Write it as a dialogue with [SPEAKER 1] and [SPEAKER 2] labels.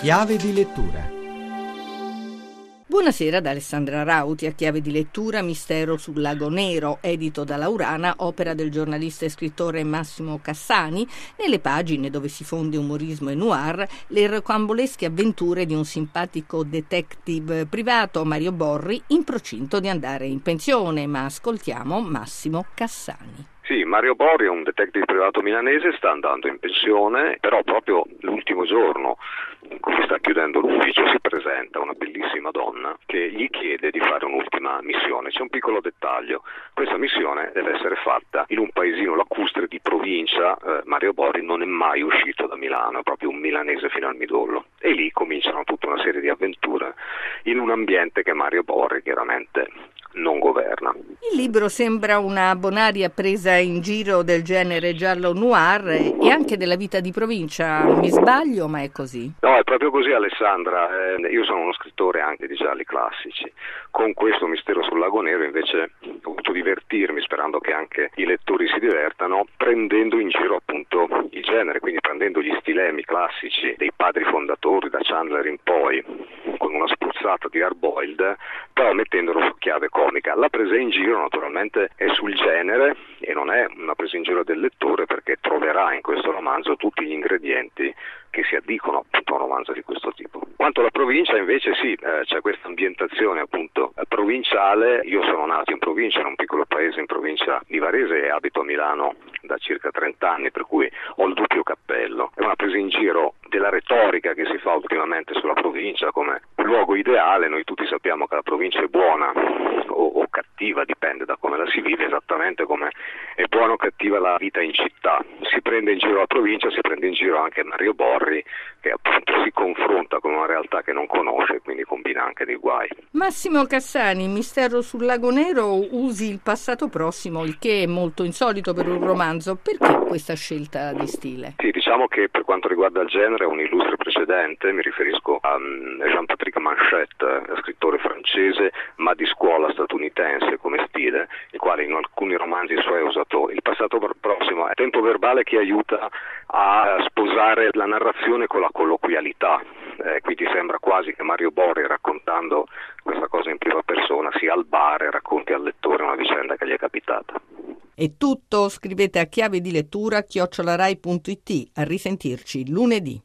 [SPEAKER 1] Chiave di lettura.
[SPEAKER 2] Buonasera da Alessandra Rauti, a chiave di lettura Mistero sul lago Nero, edito da Laurana, opera del giornalista e scrittore Massimo Cassani, nelle pagine dove si fonde umorismo e noir, le rocambolesche avventure di un simpatico detective privato, Mario Borri, in procinto di andare in pensione, ma ascoltiamo Massimo Cassani.
[SPEAKER 3] Sì, Mario Borri è un detective privato milanese, sta andando in pensione, però proprio l'ultimo giorno cui sta chiudendo l'ufficio si presenta una bellissima donna che gli chiede di fare un'ultima missione. C'è un piccolo dettaglio, questa missione deve essere fatta in un paesino lacustre di provincia, eh, Mario Borri non è mai uscito da Milano, è proprio un milanese fino al midollo e lì cominciano tutta una serie di avventure in un ambiente che Mario Borri chiaramente non governa.
[SPEAKER 2] Il libro sembra una bonaria presa in giro del genere giallo noir e anche della vita di provincia. Mi sbaglio, ma è così?
[SPEAKER 3] No, è proprio così Alessandra. Eh, io sono uno scrittore anche di gialli classici. Con questo mistero sul lago nero invece ho voluto divertirmi, sperando che anche i lettori si divertano, prendendo in giro genere, quindi prendendo gli stilemi classici dei padri fondatori da Chandler in poi, con una spruzzata di hardboiled, però mettendolo su chiave comica. La presa in giro naturalmente è sul genere e non è una presa in giro del lettore perché troverà in questo romanzo tutti gli ingredienti che si addicono appunto a un romanzo di questo tipo. Quanto alla provincia invece sì, eh, c'è questa ambientazione appunto provinciale, io sono nato in provincia, in un piccolo paese in provincia di Varese e abito a Milano da circa 30 anni, per cui ho il doppio cappello. È una presa in giro retorica che si fa ultimamente sulla provincia come luogo ideale, noi tutti sappiamo che la provincia è buona o, o cattiva, dipende da come la si vive, esattamente come è buona o cattiva la vita in città. Si prende in giro la provincia, si prende in giro anche Mario Borri che appunto si confronta con una realtà che non conosce, quindi combina anche dei guai.
[SPEAKER 2] Massimo Cassani, Mistero sul Lago Nero, usi il passato prossimo, il che è molto insolito per un romanzo. Perché questa scelta di stile?
[SPEAKER 3] Sì, diciamo che per quanto riguarda il genere è un illustre precedente, mi riferisco a um, Jean-Patrick Manchette, scrittore francese ma di scuola statunitense come stile, il quale in alcuni romanzi suoi ha usato il passato prossimo, è tempo verbale che aiuta a sposare la narrazione con la colloquialità, eh, quindi sembra quasi che Mario Borri raccontando questa cosa in prima persona sia al bar e racconti al lettore una vicenda che gli è capitata.
[SPEAKER 2] È tutto, scrivete a chiave di lettura chiocciolarai.it, a risentirci lunedì.